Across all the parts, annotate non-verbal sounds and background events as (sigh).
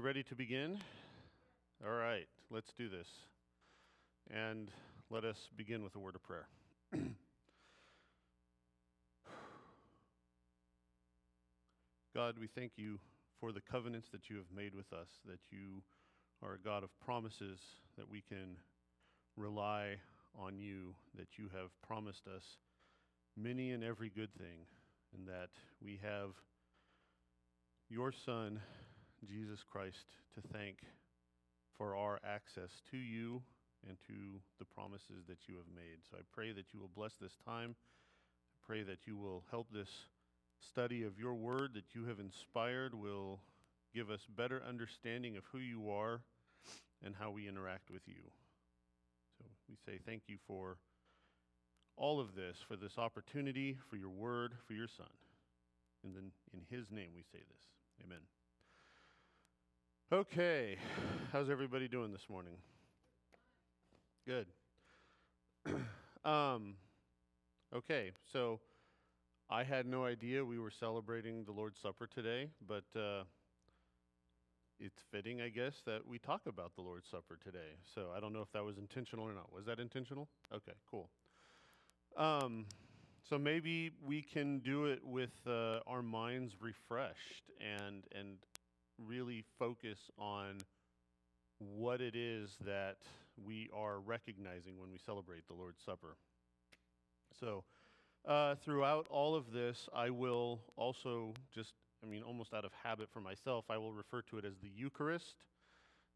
ready to begin? All right, let's do this. And let us begin with a word of prayer. (clears throat) God, we thank you for the covenants that you have made with us, that you are a God of promises, that we can rely on you, that you have promised us many and every good thing, and that we have your Son, Jesus Christ, to thank for our access to you and to the promises that you have made. So I pray that you will bless this time. I pray that you will help this study of your word that you have inspired will give us better understanding of who you are and how we interact with you. So we say thank you for all of this, for this opportunity, for your word, for your son. And then in his name we say this. Amen. Okay, how's everybody doing this morning? Good. (clears throat) um, okay, so I had no idea we were celebrating the Lord's Supper today, but uh, it's fitting, I guess, that we talk about the Lord's Supper today. So I don't know if that was intentional or not. Was that intentional? Okay, cool. Um, so maybe we can do it with uh, our minds refreshed and and really focus on what it is that we are recognizing when we celebrate the Lord's Supper. So, uh, throughout all of this, I will also just, I mean, almost out of habit for myself, I will refer to it as the Eucharist.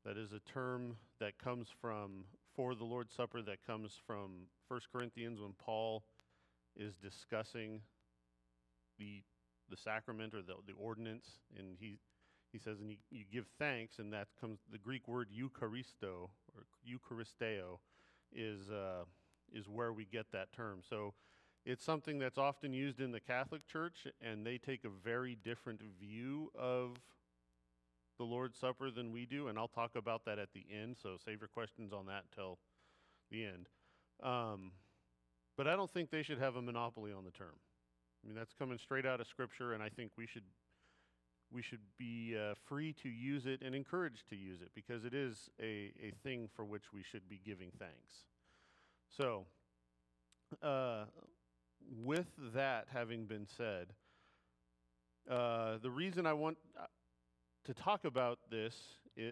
That is a term that comes from, for the Lord's Supper, that comes from 1 Corinthians when Paul is discussing the, the sacrament or the, the ordinance, and he, he says, and you, you give thanks, and that comes, the Greek word Eucharisto, or Eucharisteo, is, uh, is where we get that term. So it's something that's often used in the Catholic Church, and they take a very different view of the Lord's Supper than we do, and I'll talk about that at the end, so save your questions on that till the end. Um, but I don't think they should have a monopoly on the term. I mean, that's coming straight out of Scripture, and I think we should we should be uh, free to use it and encouraged to use it because it is a, a thing for which we should be giving thanks. So, uh, with that having been said, uh, the reason I want uh, to talk about this,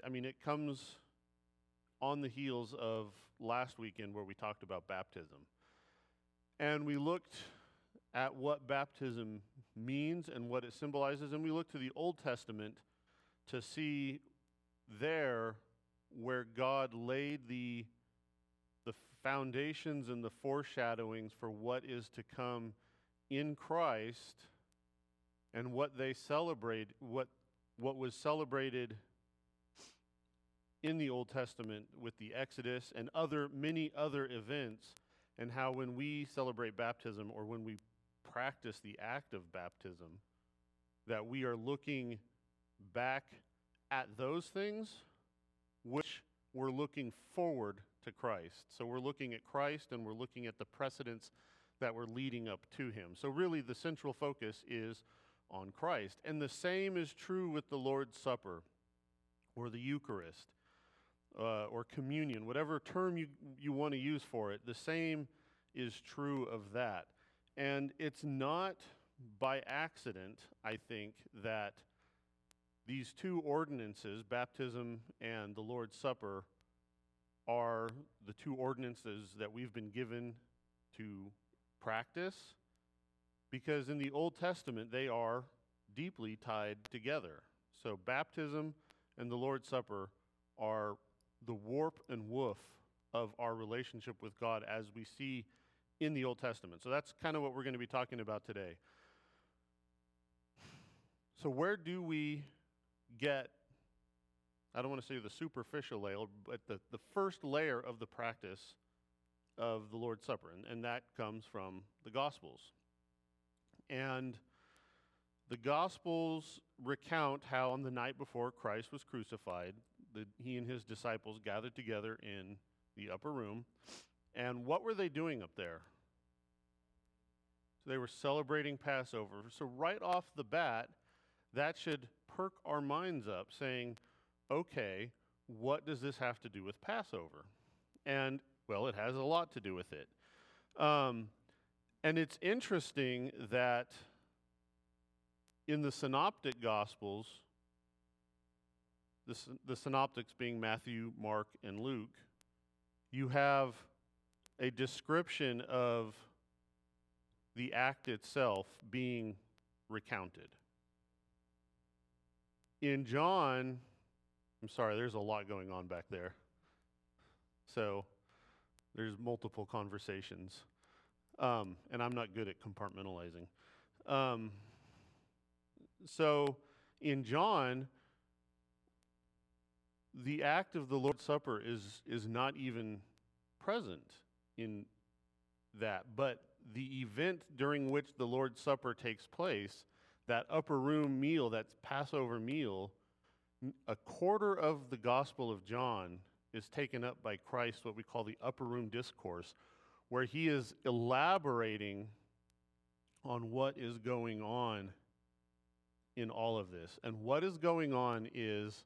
I mean, it comes on the heels of last weekend where we talked about baptism. And we looked at what baptism means and what it symbolizes, and we look to the Old Testament to see there where God laid the the foundations and the foreshadowings for what is to come in Christ and what they celebrate, what, what was celebrated in the Old Testament with the Exodus and other many other events, and how when we celebrate baptism or when we practice the act of baptism, that we are looking back at those things which we're looking forward to Christ. So we're looking at Christ and we're looking at the precedents that were leading up to him. So really, the central focus is on Christ. And the same is true with the Lord's Supper or the Eucharist uh, or communion, whatever term you, you want to use for it. The same is true of that. And it's not by accident, I think, that these two ordinances, baptism and the Lord's Supper, are the two ordinances that we've been given to practice because in the Old Testament they are deeply tied together. So, baptism and the Lord's Supper are the warp and woof of our relationship with God as we see in the Old Testament. So, that's kind of what we're going to be talking about today. So, where do we get I don't want to say the superficial layer, but the, the first layer of the practice of the Lord's Supper, and, and that comes from the Gospels. And the Gospels recount how on the night before Christ was crucified, the, he and his disciples gathered together in the upper room. And what were they doing up there? So they were celebrating Passover. So, right off the bat, that should perk our minds up, saying, okay, what does this have to do with Passover? And, well, it has a lot to do with it. Um, and it's interesting that in the synoptic gospels, the, the synoptics being Matthew, Mark, and Luke, you have a description of the act itself being recounted. In John, I'm sorry, there's a lot going on back there. So there's multiple conversations. Um, and I'm not good at compartmentalizing. Um, so in John, the act of the Lord's Supper is, is not even present in that. But the event during which the Lord's Supper takes place, that upper room meal, that Passover meal, a quarter of the Gospel of John is taken up by Christ, what we call the upper room discourse, where he is elaborating on what is going on in all of this. And what is going on is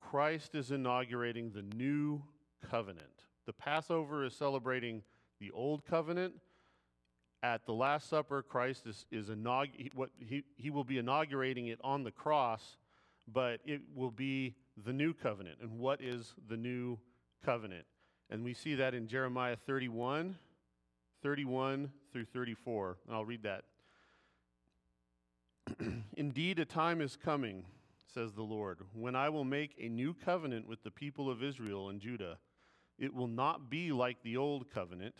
Christ is inaugurating the new covenant. The Passover is celebrating the old covenant. At the Last Supper, Christ is, is inaug- what he, he will be inaugurating it on the cross, but it will be the new covenant. And what is the new covenant? And we see that in Jeremiah 31, 31 through 34. And I'll read that. (clears throat) Indeed, a time is coming, says the Lord, when I will make a new covenant with the people of Israel and Judah. It will not be like the old covenant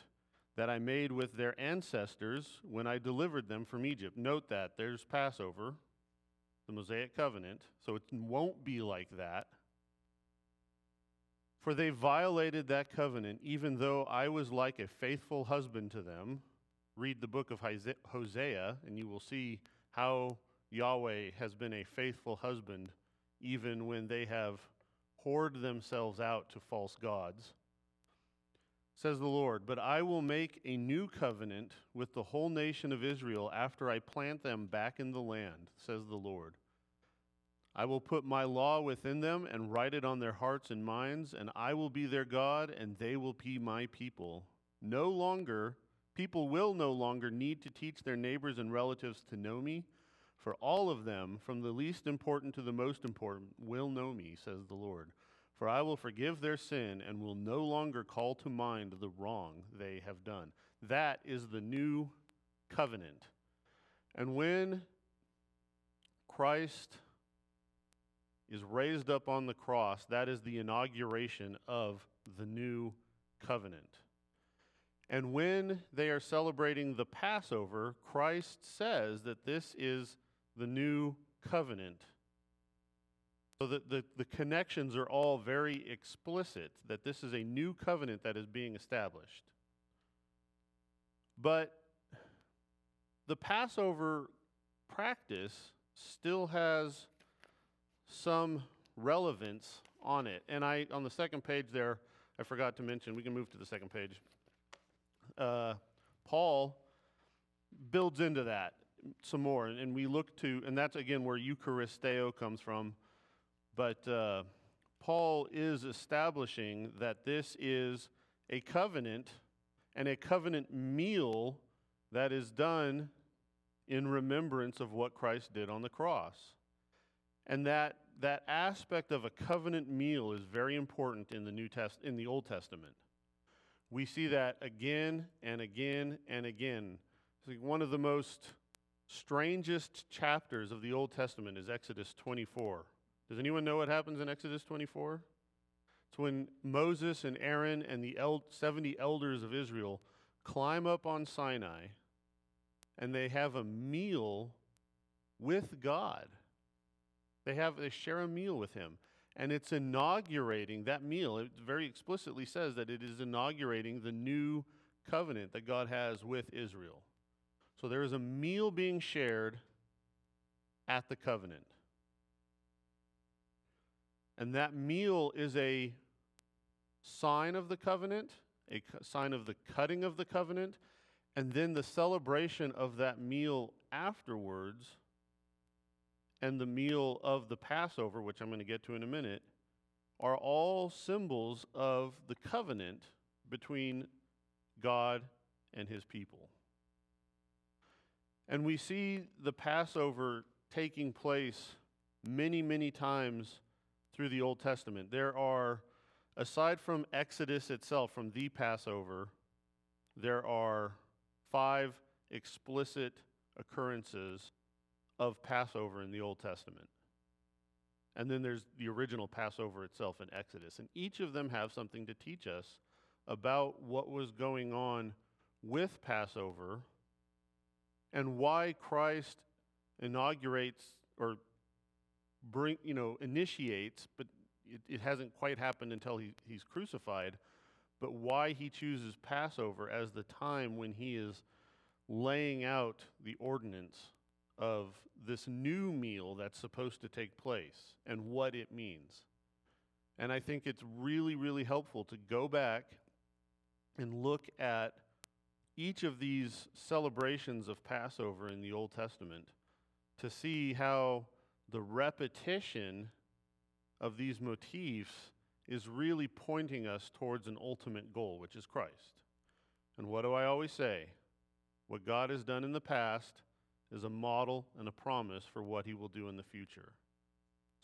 that I made with their ancestors when I delivered them from Egypt. Note that there's Passover, the Mosaic covenant, so it won't be like that. For they violated that covenant, even though I was like a faithful husband to them. Read the book of Hosea, and you will see how Yahweh has been a faithful husband, even when they have whored themselves out to false gods. Says the Lord, But I will make a new covenant with the whole nation of Israel after I plant them back in the land, says the Lord. I will put my law within them and write it on their hearts and minds, and I will be their God, and they will be my people. No longer, people will no longer need to teach their neighbors and relatives to know me, for all of them, from the least important to the most important, will know me, says the Lord. For I will forgive their sin and will no longer call to mind the wrong they have done. That is the new covenant. And when Christ is raised up on the cross, that is the inauguration of the new covenant. And when they are celebrating the Passover, Christ says that this is the new covenant. So the, the, the connections are all very explicit that this is a new covenant that is being established. But the Passover practice still has some relevance on it. And I, on the second page there, I forgot to mention, we can move to the second page. Uh, Paul builds into that some more, and, and, we look to, and that's again where Eucharisteo comes from. But uh, Paul is establishing that this is a covenant and a covenant meal that is done in remembrance of what Christ did on the cross. And that, that aspect of a covenant meal is very important in the New Test in the Old Testament. We see that again and again and again. Like one of the most strangest chapters of the Old Testament is Exodus 24. Does anyone know what happens in Exodus 24? It's when Moses and Aaron and the 70 elders of Israel climb up on Sinai and they have a meal with God. They have they share a meal with him. And it's inaugurating that meal. It very explicitly says that it is inaugurating the new covenant that God has with Israel. So there is a meal being shared at the covenant. And that meal is a sign of the covenant, a sign of the cutting of the covenant, and then the celebration of that meal afterwards and the meal of the Passover, which I'm going to get to in a minute, are all symbols of the covenant between God and his people. And we see the Passover taking place many, many times through the Old Testament. There are, aside from Exodus itself, from the Passover, there are five explicit occurrences of Passover in the Old Testament. And then there's the original Passover itself in Exodus. And each of them have something to teach us about what was going on with Passover and why Christ inaugurates or bring, you know, initiates, but it, it hasn't quite happened until he, he's crucified, but why he chooses Passover as the time when he is laying out the ordinance of this new meal that's supposed to take place and what it means. And I think it's really, really helpful to go back and look at each of these celebrations of Passover in the Old Testament to see how the repetition of these motifs is really pointing us towards an ultimate goal, which is Christ. And what do I always say? What God has done in the past is a model and a promise for what he will do in the future.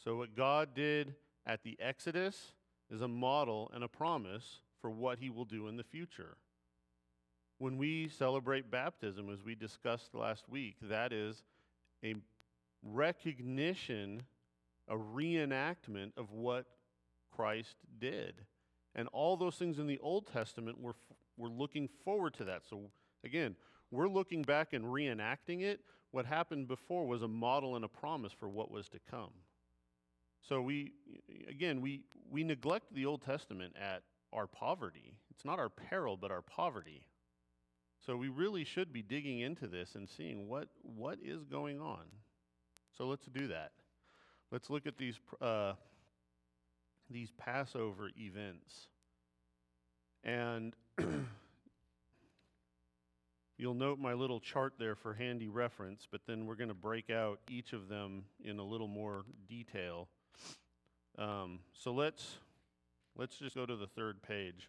So, what God did at the Exodus is a model and a promise for what he will do in the future. When we celebrate baptism, as we discussed last week, that is a recognition, a reenactment of what Christ did. And all those things in the Old Testament, we're, we're looking forward to that. So, again, we're looking back and reenacting it. What happened before was a model and a promise for what was to come. So we again we we neglect the Old Testament at our poverty. It's not our peril but our poverty. So we really should be digging into this and seeing what what is going on. So let's do that. Let's look at these uh, these Passover events. And (clears throat) You'll note my little chart there for handy reference, but then we're going to break out each of them in a little more detail. Um, so let's let's just go to the third page.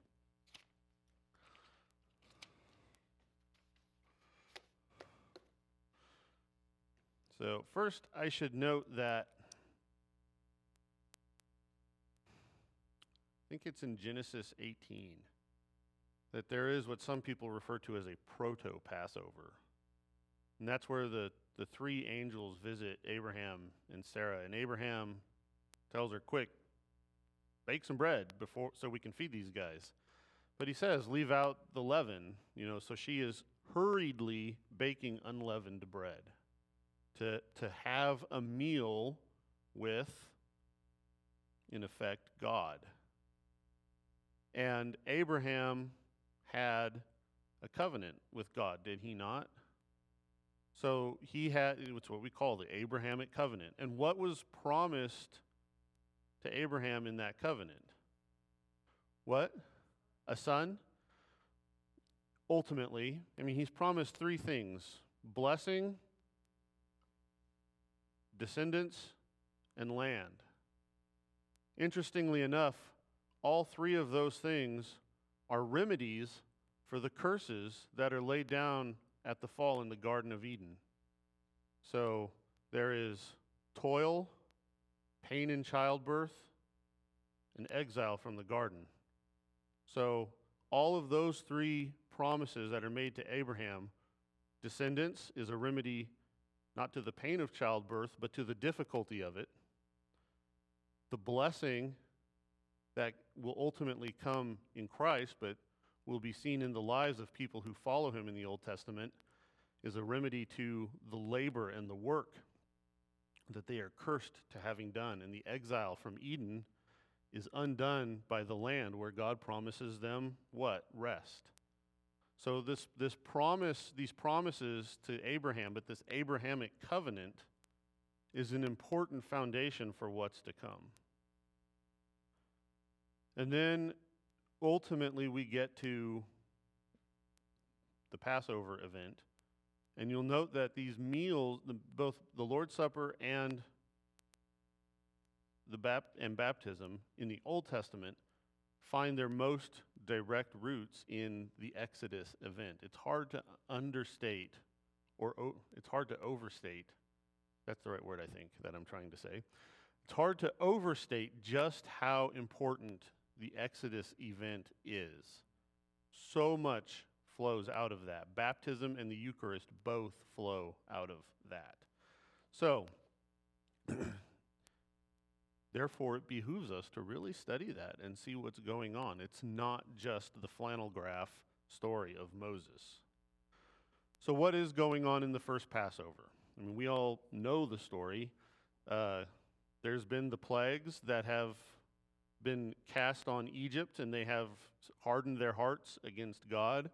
So first, I should note that I think it's in Genesis 18 that there is what some people refer to as a proto Passover. And that's where the, the three angels visit Abraham and Sarah. And Abraham tells her, Quick, bake some bread before so we can feed these guys. But he says, Leave out the leaven, you know, so she is hurriedly baking unleavened bread to, to have a meal with, in effect, God. And Abraham had a covenant with God, did he not? So he had, it's what we call the Abrahamic covenant. And what was promised to Abraham in that covenant? What? A son? Ultimately, I mean, he's promised three things blessing, descendants, and land. Interestingly enough, all three of those things are remedies for the curses that are laid down at the fall in the Garden of Eden. So there is toil, pain in childbirth, and exile from the garden. So all of those three promises that are made to Abraham, descendants is a remedy not to the pain of childbirth, but to the difficulty of it. The blessing that will ultimately come in Christ, but will be seen in the lives of people who follow him in the Old Testament, is a remedy to the labor and the work that they are cursed to having done. And the exile from Eden is undone by the land where God promises them what? Rest. So this, this promise, these promises to Abraham, but this Abrahamic covenant is an important foundation for what's to come. And then ultimately we get to the Passover event. And you'll note that these meals, the, both the Lord's Supper and the bap- and baptism in the Old Testament find their most direct roots in the Exodus event. It's hard to understate, or o- it's hard to overstate. That's the right word, I think, that I'm trying to say. It's hard to overstate just how important the Exodus event is. So much flows out of that. Baptism and the Eucharist both flow out of that. So, (clears throat) therefore, it behooves us to really study that and see what's going on. It's not just the flannel graph story of Moses. So, what is going on in the first Passover? I mean, we all know the story. Uh, there's been the plagues that have been cast on Egypt, and they have hardened their hearts against God.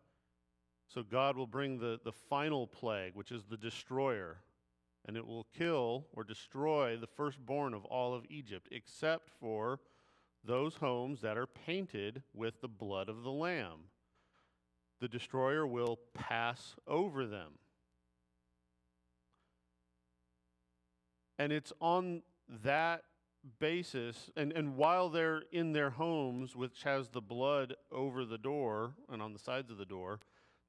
So God will bring the, the final plague, which is the destroyer, and it will kill or destroy the firstborn of all of Egypt, except for those homes that are painted with the blood of the Lamb. The destroyer will pass over them. And it's on that basis, and, and while they're in their homes, which has the blood over the door and on the sides of the door,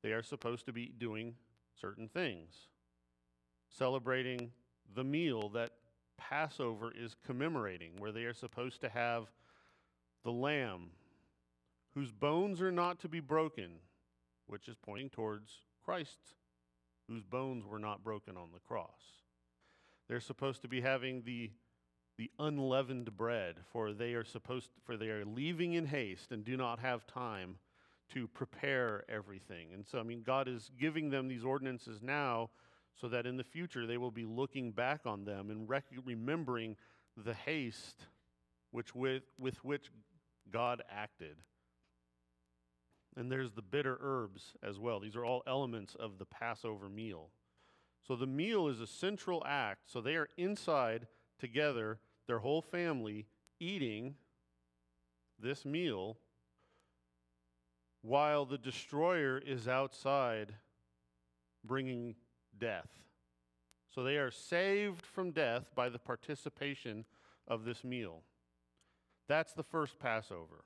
they are supposed to be doing certain things. Celebrating the meal that Passover is commemorating, where they are supposed to have the lamb, whose bones are not to be broken, which is pointing towards Christ, whose bones were not broken on the cross. They're supposed to be having the the unleavened bread, for they are supposed for they are leaving in haste and do not have time to prepare everything. And so I mean God is giving them these ordinances now so that in the future they will be looking back on them and rec- remembering the haste which with, with which God acted. And there's the bitter herbs as well. These are all elements of the Passover meal. So the meal is a central act. So they are inside together, their whole family, eating this meal while the destroyer is outside bringing death. So they are saved from death by the participation of this meal. That's the first Passover.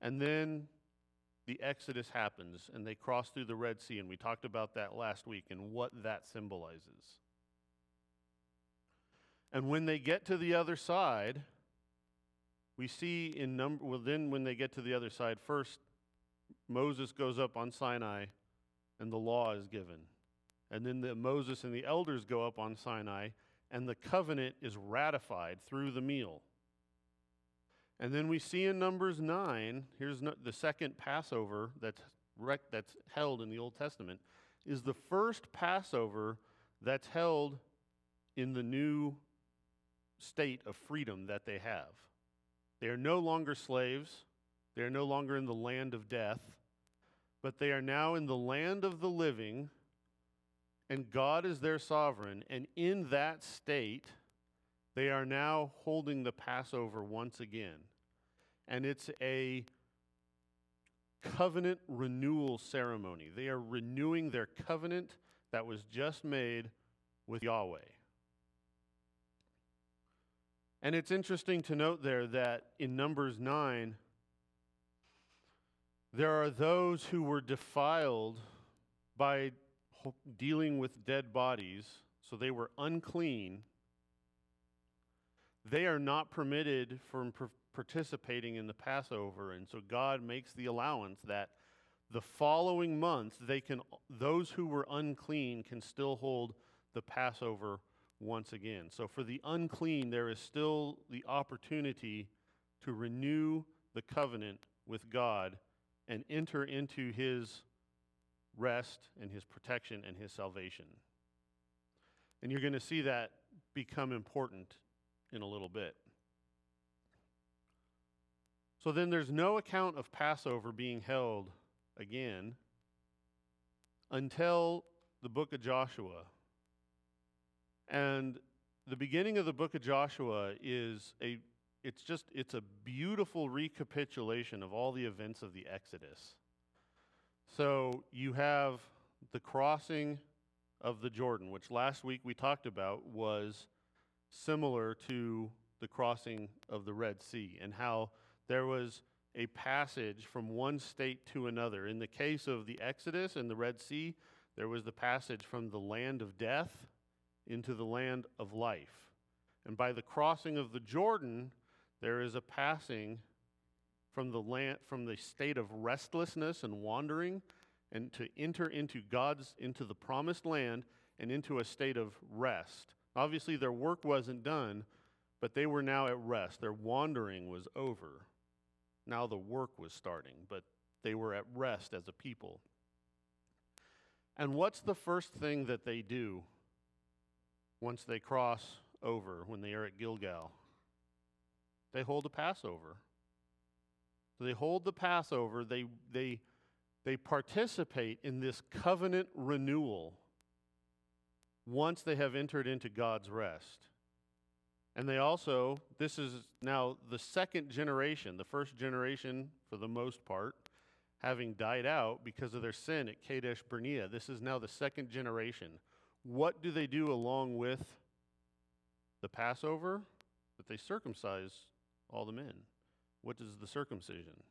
And then the Exodus happens and they cross through the Red Sea, and we talked about that last week and what that symbolizes. And when they get to the other side, we see in number, well, then when they get to the other side, first Moses goes up on Sinai and the law is given. And then the, Moses and the elders go up on Sinai and the covenant is ratified through the meal. And then we see in Numbers 9, here's the second Passover that's, rec- that's held in the Old Testament, is the first Passover that's held in the new state of freedom that they have. They are no longer slaves, they are no longer in the land of death, but they are now in the land of the living, and God is their sovereign. And in that state, they are now holding the Passover once again. And it's a covenant renewal ceremony. They are renewing their covenant that was just made with Yahweh. And it's interesting to note there that in Numbers 9, there are those who were defiled by dealing with dead bodies, so they were unclean. They are not permitted from participating in the Passover, and so God makes the allowance that the following month they can those who were unclean can still hold the Passover once again. So for the unclean, there is still the opportunity to renew the covenant with God and enter into his rest and his protection and his salvation. And you're going to see that become important in a little bit. So then there's no account of Passover being held again until the book of Joshua. And the beginning of the book of Joshua is a it's just it's a beautiful recapitulation of all the events of the Exodus. So you have the crossing of the Jordan, which last week we talked about was similar to the crossing of the Red Sea and how there was a passage from one state to another. In the case of the Exodus and the Red Sea, there was the passage from the land of death into the land of life. And by the crossing of the Jordan, there is a passing from the land from the state of restlessness and wandering and to enter into God's into the promised land and into a state of rest. Obviously their work wasn't done, but they were now at rest. Their wandering was over. Now the work was starting, but they were at rest as a people. And what's the first thing that they do once they cross over when they are at Gilgal? They hold a Passover. So they hold the Passover, they, they, they participate in this covenant renewal once they have entered into God's rest. And they also, this is now the second generation, the first generation, for the most part, having died out because of their sin at Kadesh Barnea. This is now the second generation. What do they do along with the Passover? That they circumcise all the men. What is the circumcision?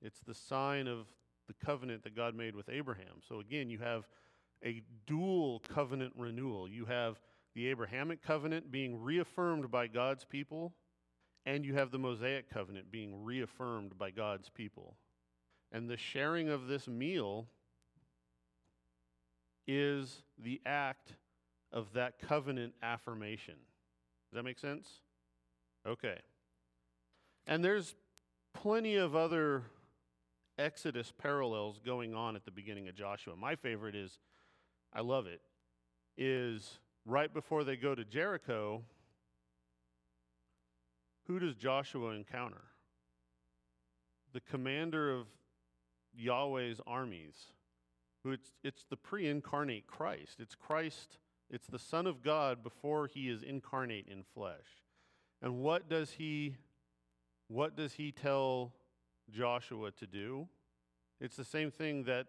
It's the sign of the covenant that God made with Abraham. So again, you have a dual covenant renewal. You have the Abrahamic covenant being reaffirmed by God's people, and you have the Mosaic covenant being reaffirmed by God's people. And the sharing of this meal is the act of that covenant affirmation. Does that make sense? Okay. And there's plenty of other Exodus parallels going on at the beginning of Joshua. My favorite is, I love it, is right before they go to Jericho, who does Joshua encounter? The commander of Yahweh's armies. Who it's, it's the pre incarnate Christ. It's Christ, it's the Son of God before he is incarnate in flesh. And what does he what does he tell Joshua to do? It's the same thing that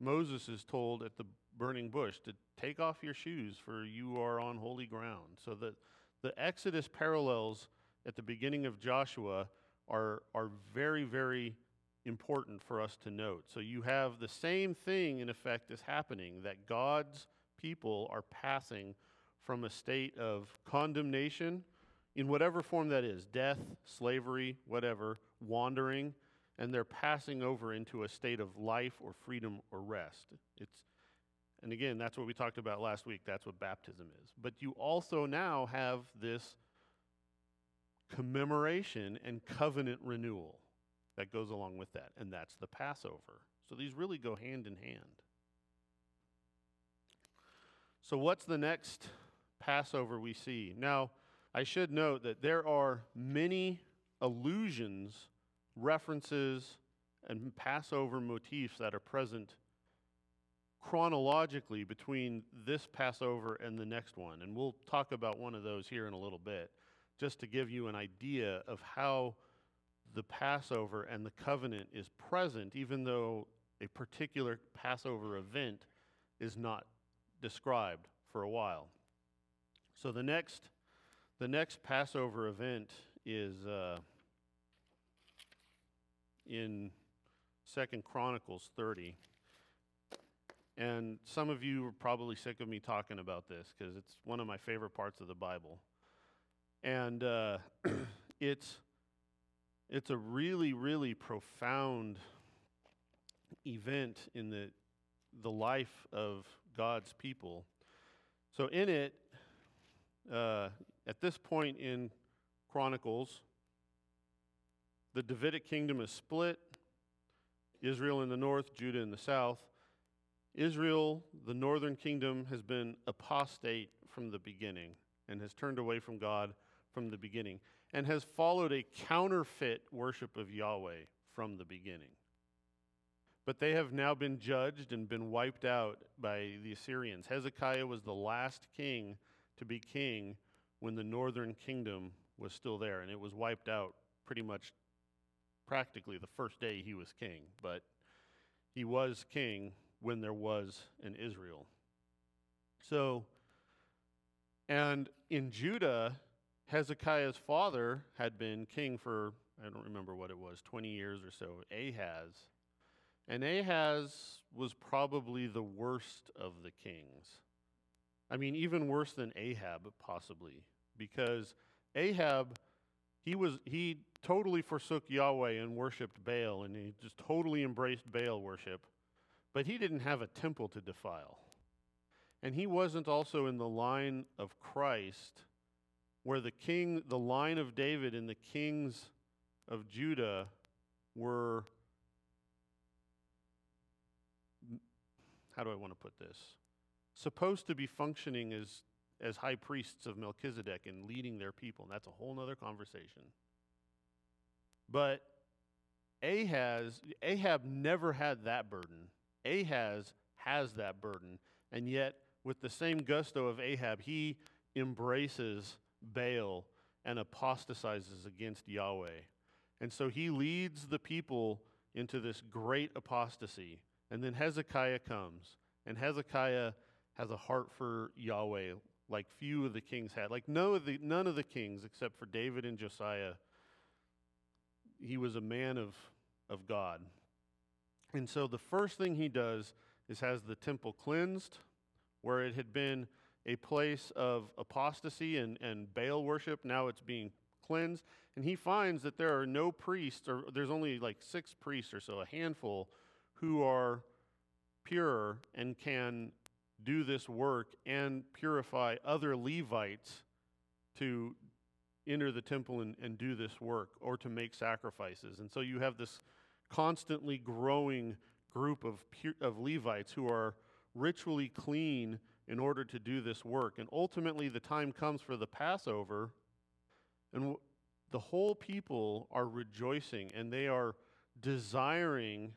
Moses is told at the burning bush to take off your shoes, for you are on holy ground. So that the Exodus parallels at the beginning of Joshua are, are very, very important for us to note. So you have the same thing, in effect, is happening that God's people are passing from a state of condemnation in whatever form that is death, slavery, whatever, wandering, and they're passing over into a state of life or freedom or rest. It's and again, that's what we talked about last week. That's what baptism is. But you also now have this commemoration and covenant renewal that goes along with that, and that's the Passover. So these really go hand in hand. So, what's the next Passover we see? Now, I should note that there are many allusions, references, and Passover motifs that are present chronologically between this Passover and the next one. And we'll talk about one of those here in a little bit, just to give you an idea of how the Passover and the covenant is present, even though a particular Passover event is not described for a while. So the next the next Passover event is uh, in Second Chronicles 30. And some of you are probably sick of me talking about this because it's one of my favorite parts of the Bible. And uh, (clears throat) it's, it's a really, really profound event in the, the life of God's people. So, in it, uh, at this point in Chronicles, the Davidic kingdom is split Israel in the north, Judah in the south. Israel, the northern kingdom, has been apostate from the beginning and has turned away from God from the beginning and has followed a counterfeit worship of Yahweh from the beginning. But they have now been judged and been wiped out by the Assyrians. Hezekiah was the last king to be king when the northern kingdom was still there, and it was wiped out pretty much practically the first day he was king. But he was king when there was an Israel. So, and in Judah, Hezekiah's father had been king for, I don't remember what it was, 20 years or so, Ahaz. And Ahaz was probably the worst of the kings. I mean, even worse than Ahab, possibly, because Ahab, he was he totally forsook Yahweh and worshipped Baal, and he just totally embraced Baal worship, but he didn't have a temple to defile. And he wasn't also in the line of Christ, where the king, the line of David and the kings of Judah were how do I want to put this? Supposed to be functioning as, as high priests of Melchizedek and leading their people. And that's a whole other conversation. But Ahaz, Ahab never had that burden. Ahaz has that burden. And yet, with the same gusto of Ahab, he embraces Baal and apostatizes against Yahweh. And so he leads the people into this great apostasy. And then Hezekiah comes, and Hezekiah has a heart for Yahweh like few of the kings had. Like none of the, none of the kings, except for David and Josiah, he was a man of, of God. And so the first thing he does is has the temple cleansed, where it had been a place of apostasy and, and Baal worship. Now it's being cleansed. And he finds that there are no priests, or there's only like six priests or so, a handful who are pure and can do this work and purify other Levites to enter the temple and, and do this work or to make sacrifices. And so you have this constantly growing group of, of Levites who are ritually clean in order to do this work. And ultimately, the time comes for the Passover, and the whole people are rejoicing and they are desiring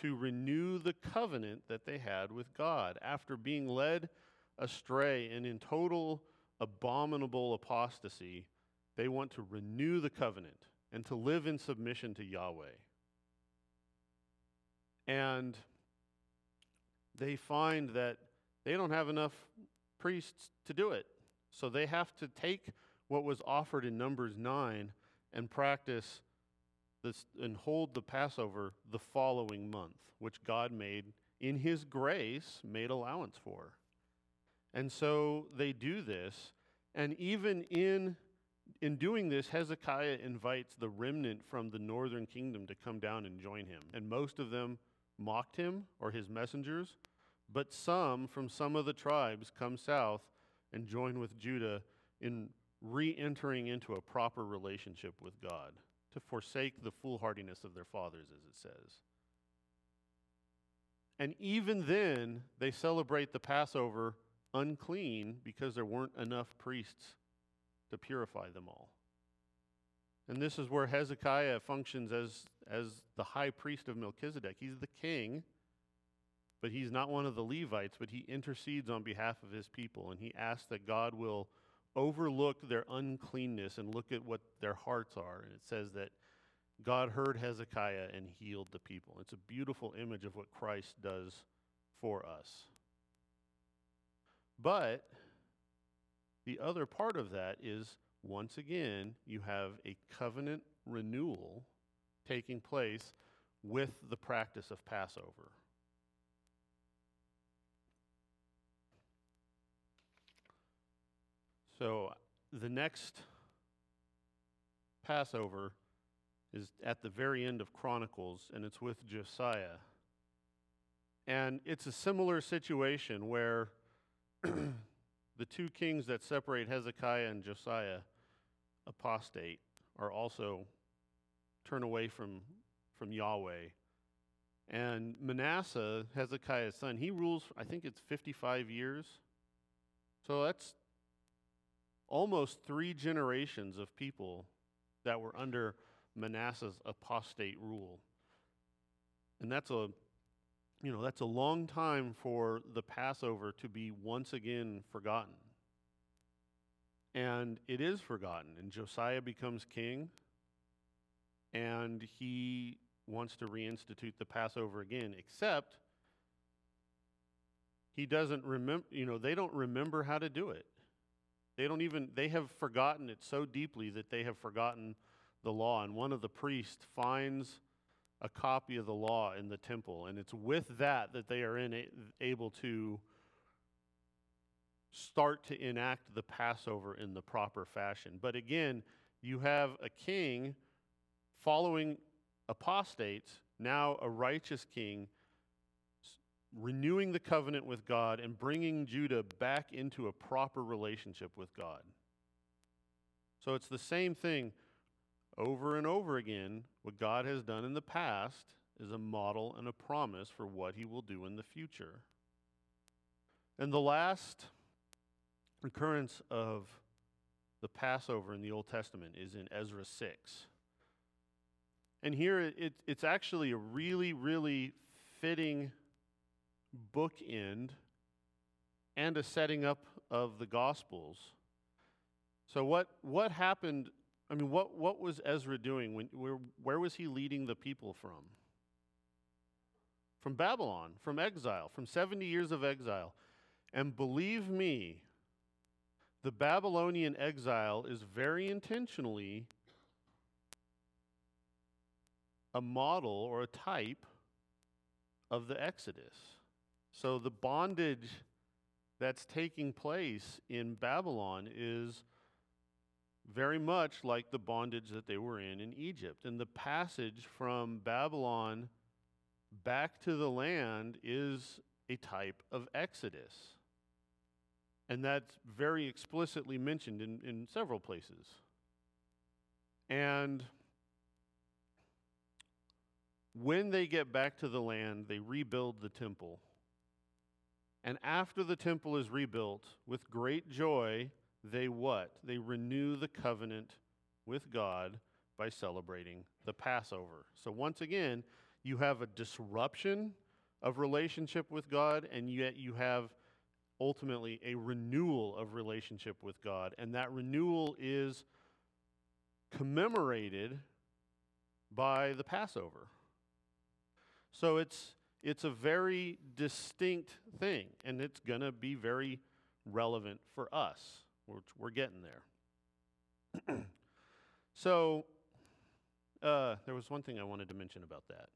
to renew the covenant that they had with God after being led astray and in total abominable apostasy. They want to renew the covenant and to live in submission to Yahweh. And they find that they don't have enough priests to do it. So they have to take what was offered in Numbers 9 and practice this and hold the Passover the following month, which God made in his grace made allowance for. And so they do this, and even in in doing this, Hezekiah invites the remnant from the northern kingdom to come down and join him. And most of them mocked him or his messengers, but some from some of the tribes come south and join with Judah in re entering into a proper relationship with God to forsake the foolhardiness of their fathers, as it says. And even then, they celebrate the Passover unclean because there weren't enough priests to purify them all. And this is where Hezekiah functions as, as the high priest of Melchizedek. He's the king, but he's not one of the Levites, but he intercedes on behalf of his people, and he asks that God will overlook their uncleanness and look at what their hearts are. And it says that God heard Hezekiah and healed the people. It's a beautiful image of what Christ does for us. But the other part of that is once again, you have a covenant renewal taking place with the practice of Passover. So the next Passover is at the very end of Chronicles, and it's with Josiah. And it's a similar situation where (clears throat) the two kings that separate Hezekiah and Josiah apostate are also turn away from, from Yahweh. And Manasseh, Hezekiah's son, he rules, I think it's 55 years. So that's almost three generations of people that were under Manasseh's apostate rule. And that's a you know, that's a long time for the Passover to be once again forgotten. And it is forgotten. And Josiah becomes king, and he wants to reinstitute the Passover again, except he doesn't remember, you know, they don't remember how to do it. They don't even, they have forgotten it so deeply that they have forgotten the law. And one of the priests finds a copy of the law in the temple. And it's with that that they are in, able to start to enact the Passover in the proper fashion. But again, you have a king following apostates, now a righteous king, renewing the covenant with God and bringing Judah back into a proper relationship with God. So it's the same thing over and over again. What God has done in the past is a model and a promise for what he will do in the future. And the last recurrence of the Passover in the Old Testament is in Ezra 6. And here it, it's actually a really, really fitting bookend and a setting up of the Gospels. So, what, what happened? I mean, what, what was Ezra doing? When, where, where was he leading the people from? From Babylon, from exile, from 70 years of exile. And believe me, the Babylonian exile is very intentionally a model or a type of the Exodus. So the bondage that's taking place in Babylon is very much like the bondage that they were in in Egypt. And the passage from Babylon back to the land is a type of Exodus. And that's very explicitly mentioned in, in several places. And when they get back to the land, they rebuild the temple. And after the temple is rebuilt, with great joy, they what? They renew the covenant with God by celebrating the Passover. So once again, you have a disruption of relationship with God, and yet you have ultimately a renewal of relationship with God. And that renewal is commemorated by the Passover. So it's, it's a very distinct thing, and it's going to be very relevant for us. We're, we're getting there. (clears throat) so uh, there was one thing I wanted to mention about that.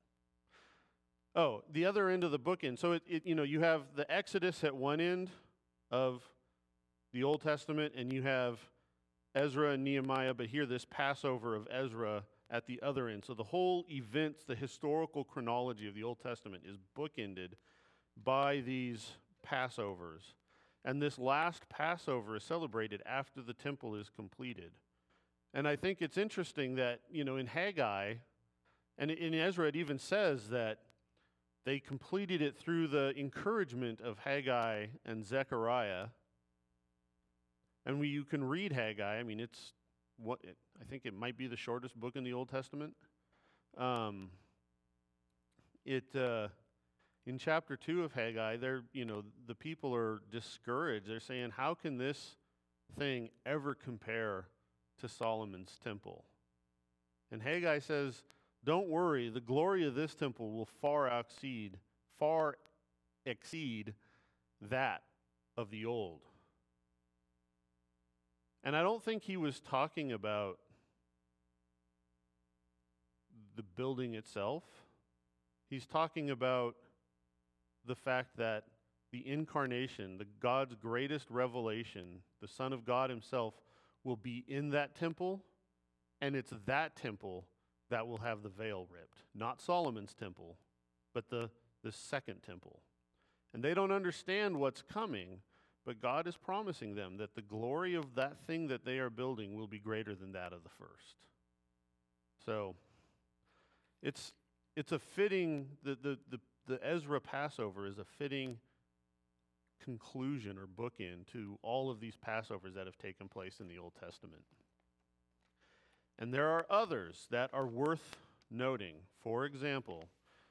Oh, the other end of the bookend. So it, it, you know, you have the Exodus at one end of the Old Testament, and you have Ezra and Nehemiah, but here this Passover of Ezra at the other end. So the whole events, the historical chronology of the Old Testament is bookended by these Passovers. And this last Passover is celebrated after the temple is completed. And I think it's interesting that, you know, in Haggai, and in Ezra, it even says that they completed it through the encouragement of Haggai and Zechariah. And we, you can read Haggai. I mean, it's what I think it might be the shortest book in the Old Testament. Um, it uh, in chapter two of Haggai, they're you know the people are discouraged. They're saying, "How can this thing ever compare to Solomon's temple?" And Haggai says, don't worry, the glory of this temple will far exceed, far exceed that of the old. And I don't think he was talking about the building itself. He's talking about the fact that the incarnation, the God's greatest revelation, the Son of God himself will be in that temple, and it's that temple that will have the veil ripped. Not Solomon's temple, but the, the second temple. And they don't understand what's coming, but God is promising them that the glory of that thing that they are building will be greater than that of the first. So it's, it's a fitting, the, the, the, the Ezra Passover is a fitting conclusion or bookend to all of these Passovers that have taken place in the Old Testament. And there are others that are worth noting. For example,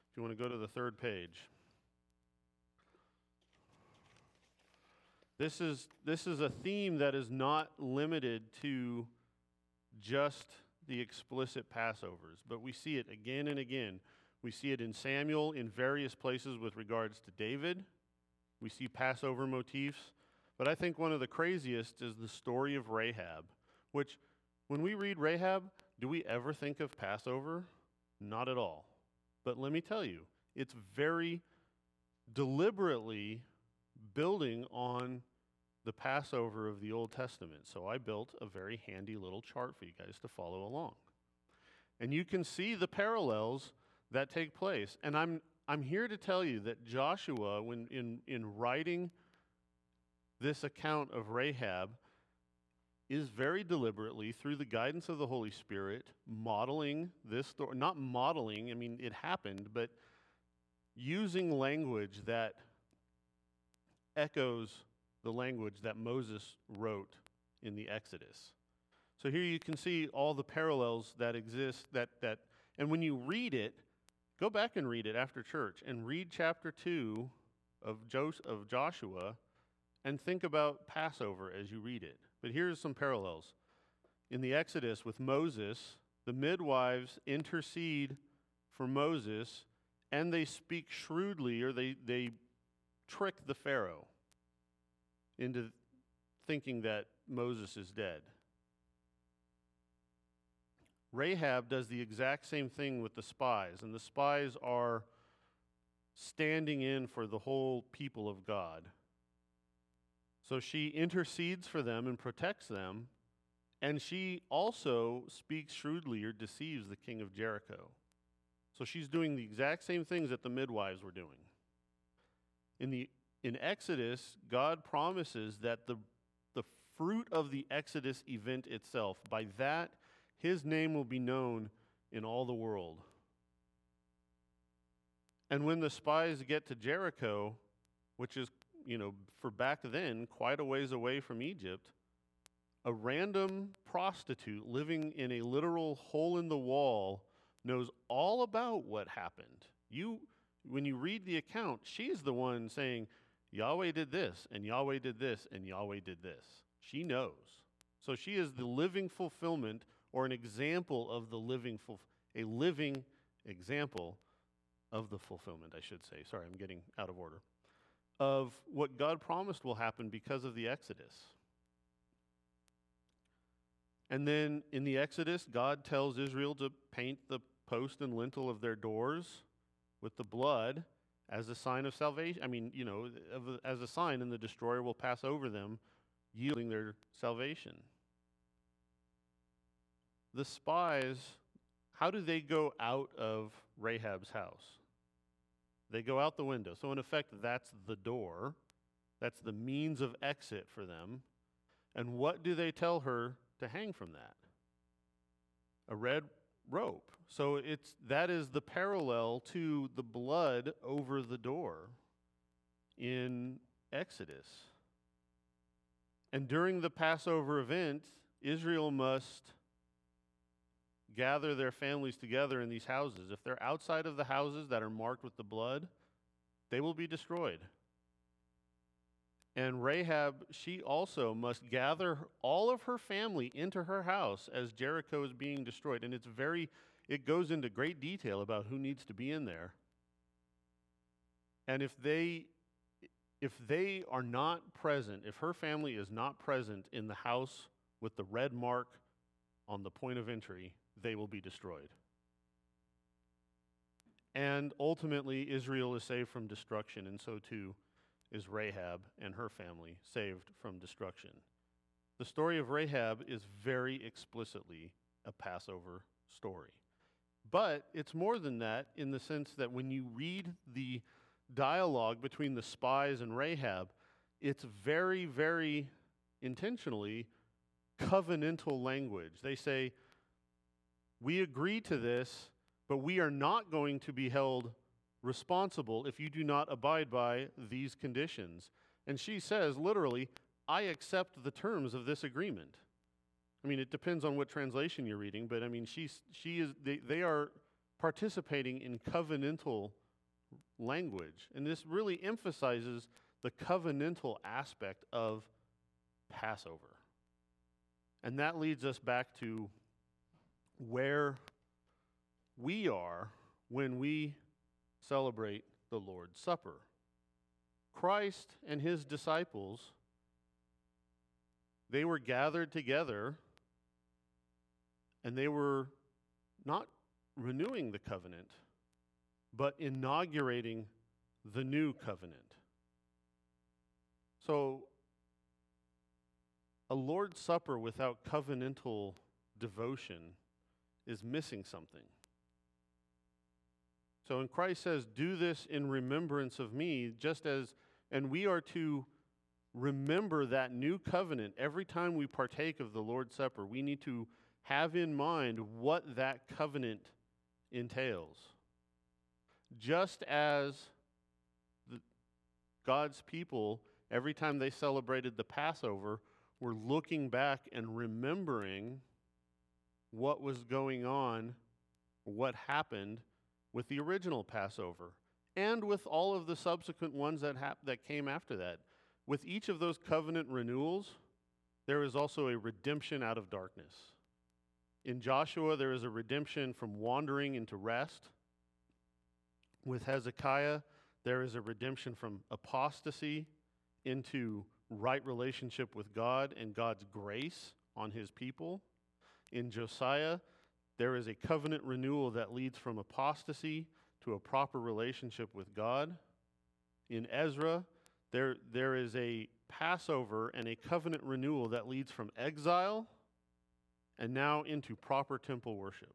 if you want to go to the third page, this is, this is a theme that is not limited to just the explicit Passovers, but we see it again and again. We see it in Samuel in various places with regards to David. We see Passover motifs. But I think one of the craziest is the story of Rahab, which, when we read Rahab, do we ever think of Passover? Not at all. But let me tell you, it's very deliberately building on the Passover of the Old Testament. So I built a very handy little chart for you guys to follow along. And you can see the parallels that take place. And I'm, I'm here to tell you that Joshua, when in, in writing this account of Rahab, is very deliberately, through the guidance of the Holy Spirit, modeling this story. Not modeling, I mean, it happened, but using language that echoes the language that Moses wrote in the Exodus. So here you can see all the parallels that exist that that and when you read it, go back and read it after church and read chapter 2 of, Jos- of Joshua and think about Passover as you read it. But here's some parallels. In the Exodus with Moses, the midwives intercede for Moses and they speak shrewdly or they, they trick the Pharaoh into thinking that Moses is dead. Rahab does the exact same thing with the spies, and the spies are standing in for the whole people of God. So she intercedes for them and protects them, and she also speaks shrewdly or deceives the king of Jericho. So she's doing the exact same things that the midwives were doing. In the in Exodus, God promises that the the fruit of the Exodus event itself, by that his name will be known in all the world. And when the spies get to Jericho, which is, you know, for back then quite a ways away from Egypt, a random prostitute living in a literal hole in the wall knows all about what happened. You when you read the account, she's the one saying, Yahweh did this, and Yahweh did this, and Yahweh did this. She knows. So she is the living fulfillment or an example of the living, ful- a living example of the fulfillment, I should say. Sorry, I'm getting out of order. Of what God promised will happen because of the Exodus. And then in the Exodus, God tells Israel to paint the post and lintel of their doors with the blood as a sign of salvation. I mean, you know, as a sign, and the destroyer will pass over them, yielding their salvation the spies, how do they go out of Rahab's house? They go out the window. So, in effect, that's the door. That's the means of exit for them. And what do they tell her to hang from that? A red rope. So it's that is the parallel to the blood over the door in Exodus. And during the Passover event, Israel must gather their families together in these houses. If they're outside of the houses that are marked with the blood, they will be destroyed. And Rahab, she also must gather all of her family into her house as Jericho is being destroyed. And it's very, it goes into great detail about who needs to be in there. And if they, if they are not present, if her family is not present in the house with the red mark on the point of entry, they will be destroyed. And ultimately, Israel is saved from destruction, and so too is Rahab and her family saved from destruction. The story of Rahab is very explicitly a Passover story. But it's more than that in the sense that when you read the dialogue between the spies and Rahab, it's very, very intentionally covenantal language. They say, we agree to this, but we are not going to be held responsible if you do not abide by these conditions. And she says, literally, I accept the terms of this agreement. I mean, it depends on what translation you're reading, but I mean, she's, she is, they, they are participating in covenantal language. And this really emphasizes the covenantal aspect of Passover. And that leads us back to where we are when we celebrate the Lord's Supper. Christ and his disciples they were gathered together and they were not renewing the covenant, but inaugurating the new covenant. So, a Lord's Supper without covenantal devotion is missing something. So, when Christ says, Do this in remembrance of me, just as, and we are to remember that new covenant every time we partake of the Lord's Supper, we need to have in mind what that covenant entails. Just as the, God's people, every time they celebrated the Passover, were looking back and remembering what was going on, what happened with the original Passover, and with all of the subsequent ones that, hap- that came after that. With each of those covenant renewals, there is also a redemption out of darkness. In Joshua, there is a redemption from wandering into rest. With Hezekiah, there is a redemption from apostasy into right relationship with God and God's grace on his people. In Josiah, there is a covenant renewal that leads from apostasy to a proper relationship with God. In Ezra, there, there is a Passover and a covenant renewal that leads from exile and now into proper temple worship.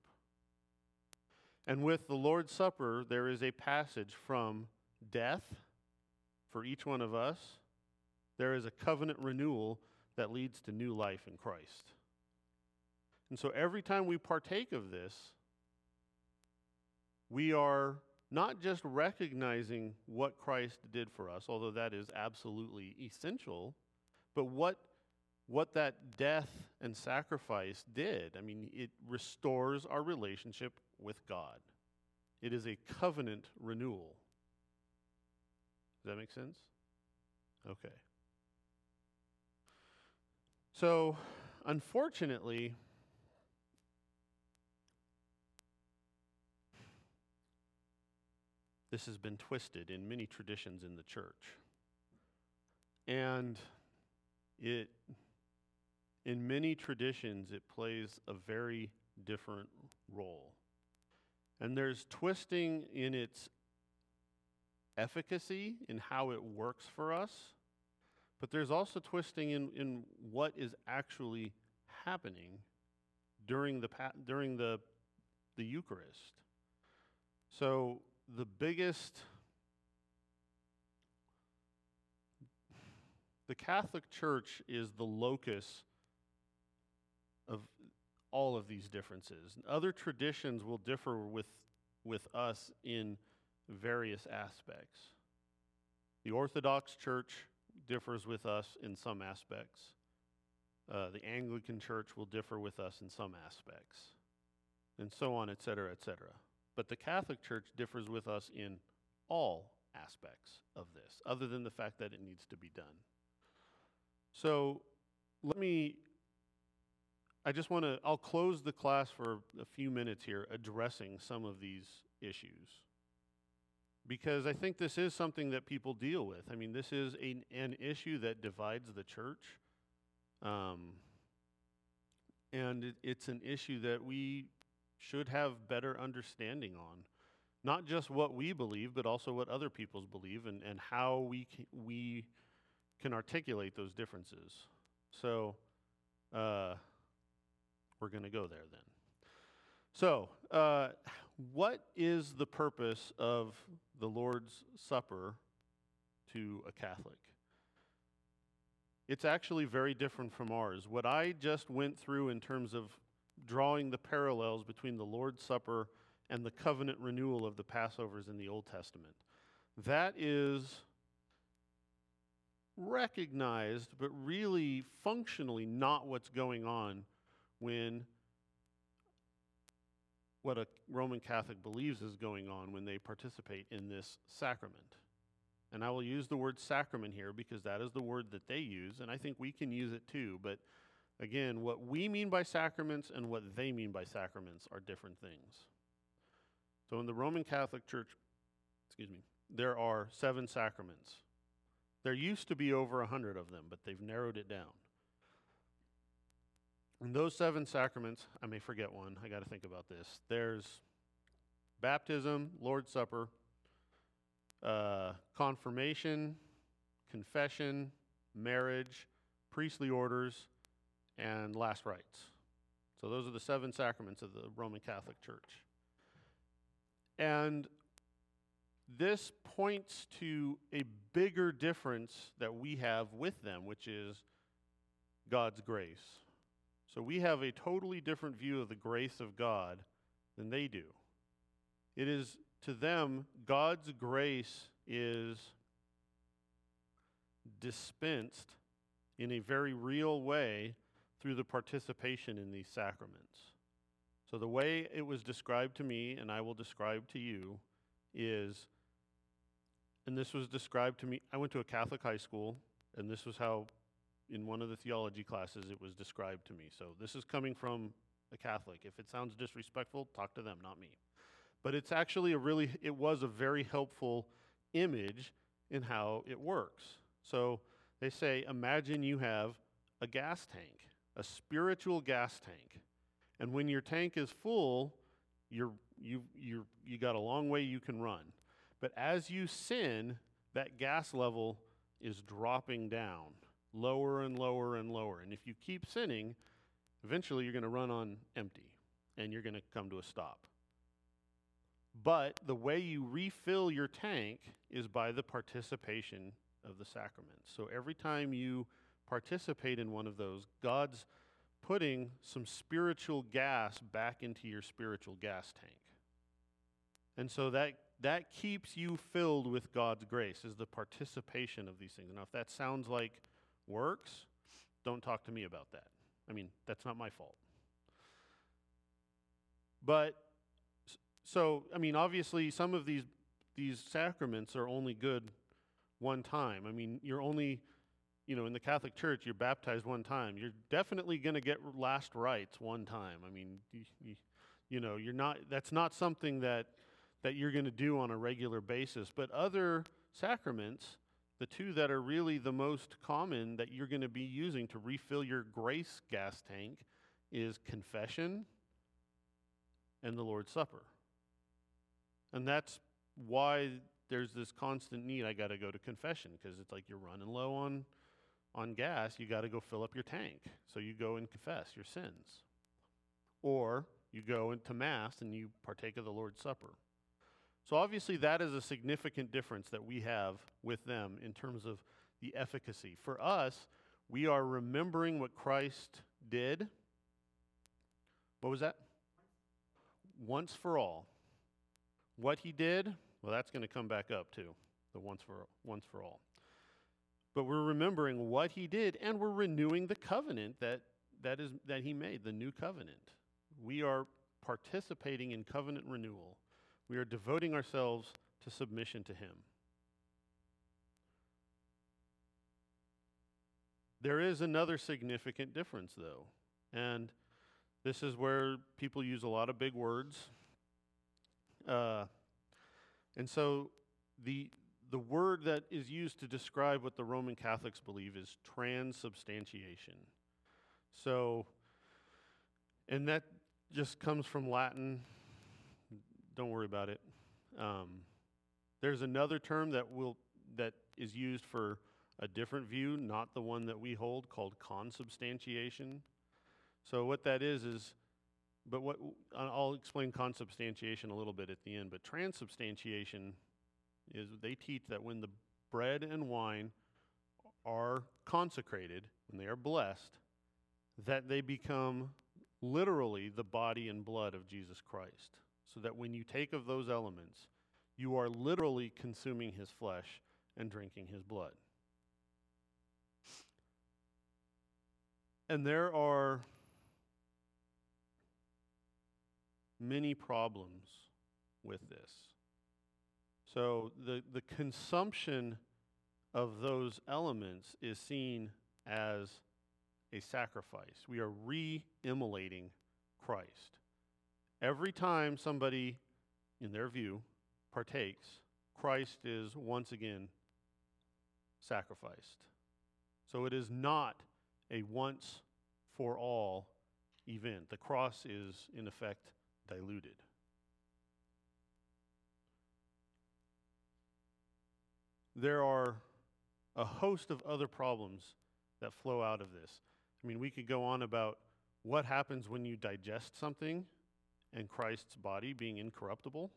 And with the Lord's Supper, there is a passage from death for each one of us. There is a covenant renewal that leads to new life in Christ. And so every time we partake of this, we are not just recognizing what Christ did for us, although that is absolutely essential, but what, what that death and sacrifice did. I mean, it restores our relationship with God, it is a covenant renewal. Does that make sense? Okay. So, unfortunately, this has been twisted in many traditions in the church. And it, in many traditions, it plays a very different role. And there's twisting in its efficacy, in how it works for us, but there's also twisting in, in what is actually happening during the, during the, the Eucharist. So the biggest the Catholic Church is the locus of all of these differences. Other traditions will differ with, with us in various aspects. The Orthodox Church differs with us in some aspects. Uh, the Anglican Church will differ with us in some aspects, and so on, et cetera, et cetera. But the Catholic Church differs with us in all aspects of this, other than the fact that it needs to be done. So let me, I just want to, I'll close the class for a few minutes here addressing some of these issues. Because I think this is something that people deal with. I mean, this is a, an issue that divides the church. Um, and it, it's an issue that we should have better understanding on. Not just what we believe, but also what other people's believe and, and how we can, we can articulate those differences. So, uh, we're going to go there then. So, uh, what is the purpose of the Lord's Supper to a Catholic? It's actually very different from ours. What I just went through in terms of drawing the parallels between the Lord's Supper and the covenant renewal of the Passovers in the Old Testament. That is recognized, but really functionally not what's going on when what a Roman Catholic believes is going on when they participate in this sacrament. And I will use the word sacrament here because that is the word that they use, and I think we can use it too, but Again, what we mean by sacraments and what they mean by sacraments are different things. So in the Roman Catholic Church, excuse me, there are seven sacraments. There used to be over a hundred of them, but they've narrowed it down. And those seven sacraments, I may forget one. I got to think about this. There's baptism, Lord's Supper, uh, confirmation, confession, marriage, priestly orders, and last rites. So those are the seven sacraments of the Roman Catholic Church. And this points to a bigger difference that we have with them, which is God's grace. So we have a totally different view of the grace of God than they do. It is to them, God's grace is dispensed in a very real way through the participation in these sacraments. So, the way it was described to me, and I will describe to you, is, and this was described to me, I went to a Catholic high school, and this was how in one of the theology classes it was described to me. So this is coming from a Catholic. If it sounds disrespectful, talk to them, not me. But it's actually a really, it was a very helpful image in how it works. So they say, imagine you have a gas tank, a spiritual gas tank. And when your tank is full, you're, you, you you got a long way you can run. But as you sin, that gas level is dropping down lower and lower and lower. And if you keep sinning, eventually you're going to run on empty and you're going to come to a stop. But the way you refill your tank is by the participation of the sacraments. So every time you participate in one of those, God's putting some spiritual gas back into your spiritual gas tank. And so that that keeps you filled with God's grace is the participation of these things. Now if that sounds like works, don't talk to me about that. I mean, that's not my fault. But so, I mean, obviously some of these these sacraments are only good one time. I mean, you're only you know, in the Catholic Church, you're baptized one time. You're definitely going to get last rites one time. I mean, you, you, you know, you're not. That's not something that that you're going to do on a regular basis. But other sacraments, the two that are really the most common that you're going to be using to refill your grace gas tank is confession and the Lord's Supper. And that's why there's this constant need I got to go to confession because it's like you're running low on on gas, you got to go fill up your tank. So you go and confess your sins. Or you go into mass and you partake of the Lord's Supper. So, obviously, that is a significant difference that we have with them in terms of the efficacy. For us, we are remembering what Christ did. What was that? Once for all. What he did, well, that's going to come back up too, the once for, once for all. But we're remembering what he did, and we're renewing the covenant that, that, is, that he made, the new covenant. We are participating in covenant renewal. We are devoting ourselves to submission to Him. There is another significant difference, though, and this is where people use a lot of big words. Uh, and so the, the word that is used to describe what the Roman Catholics believe is transubstantiation. So, and that just comes from Latin don't worry about it. Um, there's another term that will that is used for a different view, not the one that we hold, called consubstantiation. So what that is is, but what I'll explain consubstantiation a little bit at the end. But transubstantiation is they teach that when the bread and wine are consecrated, when they are blessed, that they become literally the body and blood of Jesus Christ so that when you take of those elements, you are literally consuming his flesh and drinking his blood. And there are many problems with this. So the, the consumption of those elements is seen as a sacrifice. We are re immolating Christ. Every time somebody, in their view, partakes, Christ is once again sacrificed. So it is not a once for all event. The cross is, in effect, diluted. There are a host of other problems that flow out of this. I mean, we could go on about what happens when you digest something and Christ's body being incorruptible.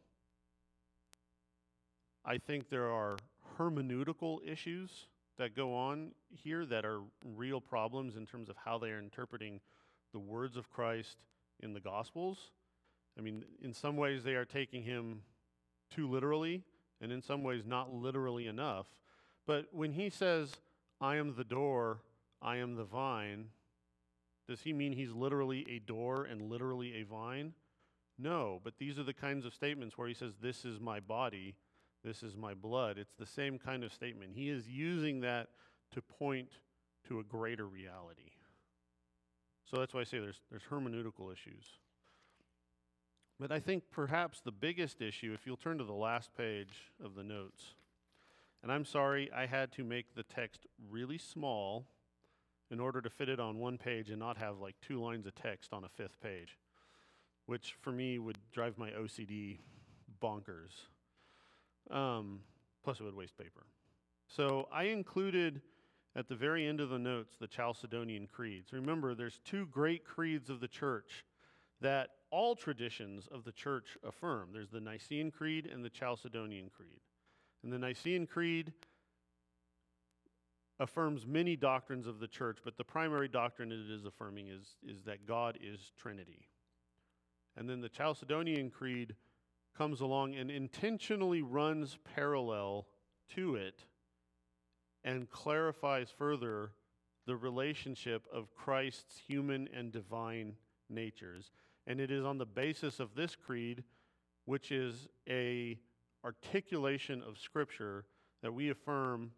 I think there are hermeneutical issues that go on here that are real problems in terms of how they are interpreting the words of Christ in the Gospels. I mean, in some ways, they are taking him too literally, and in some ways, not literally enough. But when he says, I am the door, I am the vine, does he mean he's literally a door and literally a vine? No, but these are the kinds of statements where he says, This is my body, this is my blood. It's the same kind of statement. He is using that to point to a greater reality. So that's why I say there's, there's hermeneutical issues. But I think perhaps the biggest issue, if you'll turn to the last page of the notes, and I'm sorry I had to make the text really small in order to fit it on one page and not have like two lines of text on a fifth page, which for me would drive my OCD bonkers. Um, plus, it would waste paper. So I included at the very end of the notes the Chalcedonian creeds. Remember, there's two great creeds of the church that all traditions of the church affirm. There's the Nicene Creed and the Chalcedonian Creed. And the Nicene Creed affirms many doctrines of the church, but the primary doctrine it is affirming is, is that God is Trinity. And then the Chalcedonian Creed comes along and intentionally runs parallel to it and clarifies further the relationship of Christ's human and divine natures. And it is on the basis of this creed, which is a articulation of scripture, that we affirm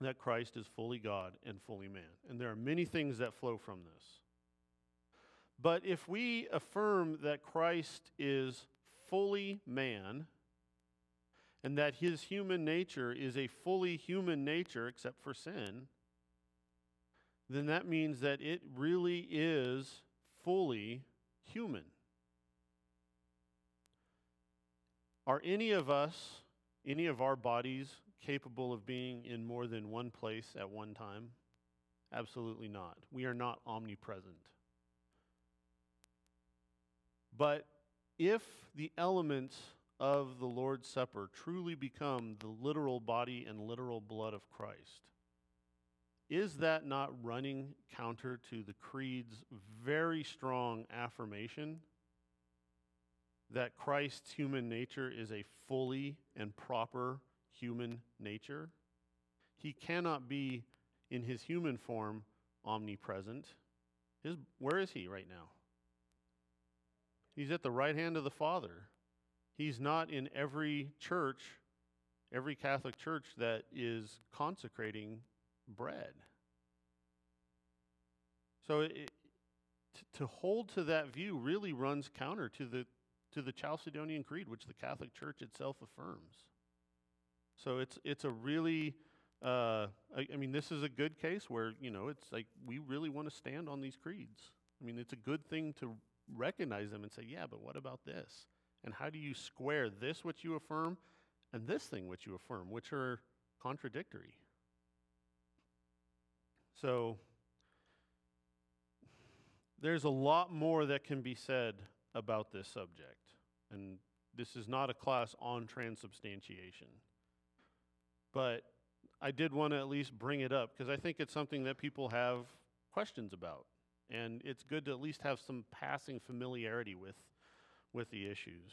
that Christ is fully God and fully man. And there are many things that flow from this. But if we affirm that Christ is fully man and that his human nature is a fully human nature except for sin, then that means that it really is fully human. Are any of us, any of our bodies, capable of being in more than one place at one time? Absolutely not. We are not omnipresent. But if the elements of the Lord's Supper truly become the literal body and literal blood of Christ, is that not running counter to the Creed's very strong affirmation that Christ's human nature is a fully and proper human nature? He cannot be in his human form omnipresent. His, where is he right now? He's at the right hand of the Father. He's not in every church, every Catholic church that is consecrating bread. So it, to hold to that view really runs counter to the to the Chalcedonian Creed, which the Catholic Church itself affirms. So it's it's a really uh, I, I, mean, this is a good case where you know it's like we really want to stand on these creeds. I mean, it's a good thing to recognize them and say, yeah, but what about this? And how do you square this, which you affirm, and this thing, which you affirm, which are contradictory? So there's a lot more that can be said about this subject. And this is not a class on transubstantiation. But I did want to at least bring it up because I think it's something that people have questions about. And it's good to at least have some passing familiarity with, with the issues.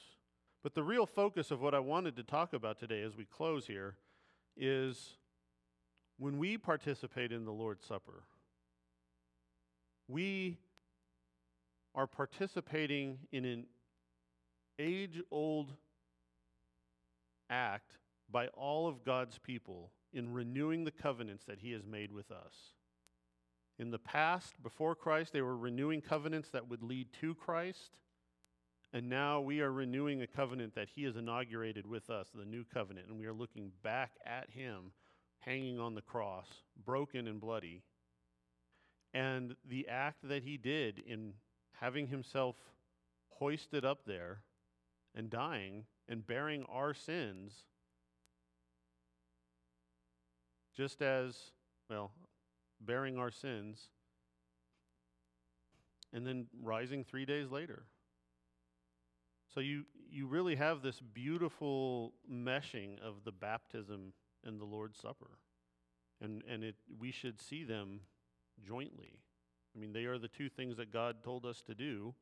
But the real focus of what I wanted to talk about today as we close here is when we participate in the Lord's Supper, we are participating in an age old act by all of God's people in renewing the covenants that He has made with us. In the past, before Christ, they were renewing covenants that would lead to Christ. And now we are renewing a covenant that He has inaugurated with us, the new covenant. And we are looking back at Him hanging on the cross, broken and bloody. And the act that He did in having himself hoisted up there and dying and bearing our sins, just as, well, bearing our sins, and then rising three days later. So you, you really have this beautiful meshing of the baptism and the Lord's Supper. And, and it, we should see them jointly. I mean, they are the two things that God told us to do,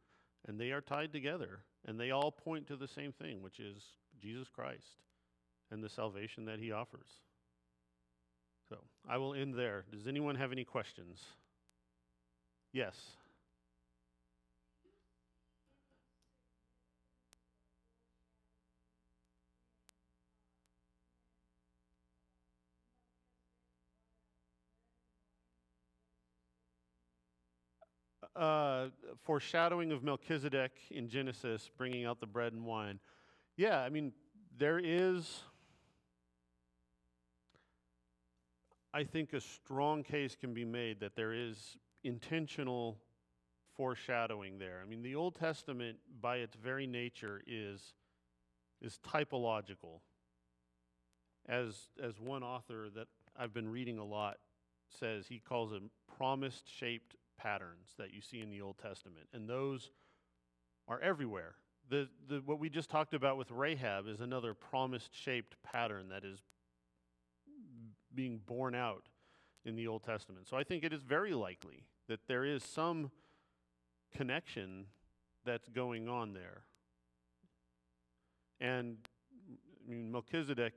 and they are tied together. And they all point to the same thing, which is Jesus Christ and the salvation that he offers. So I will end there. Does anyone have any questions? Yes. uh, foreshadowing of Melchizedek in Genesis, bringing out the bread and wine. Yeah, I mean, there is, I think, a strong case can be made that there is intentional foreshadowing there. I mean, the Old Testament, by its very nature, is is typological. As as one author that I've been reading a lot says, he calls them promised shaped patterns that you see in the Old Testament, and those are everywhere. The, the, what we just talked about with Rahab is another promised shaped pattern that is being borne out in the Old Testament. So I think it is very likely that there is some connection that's going on there. And I mean, Melchizedek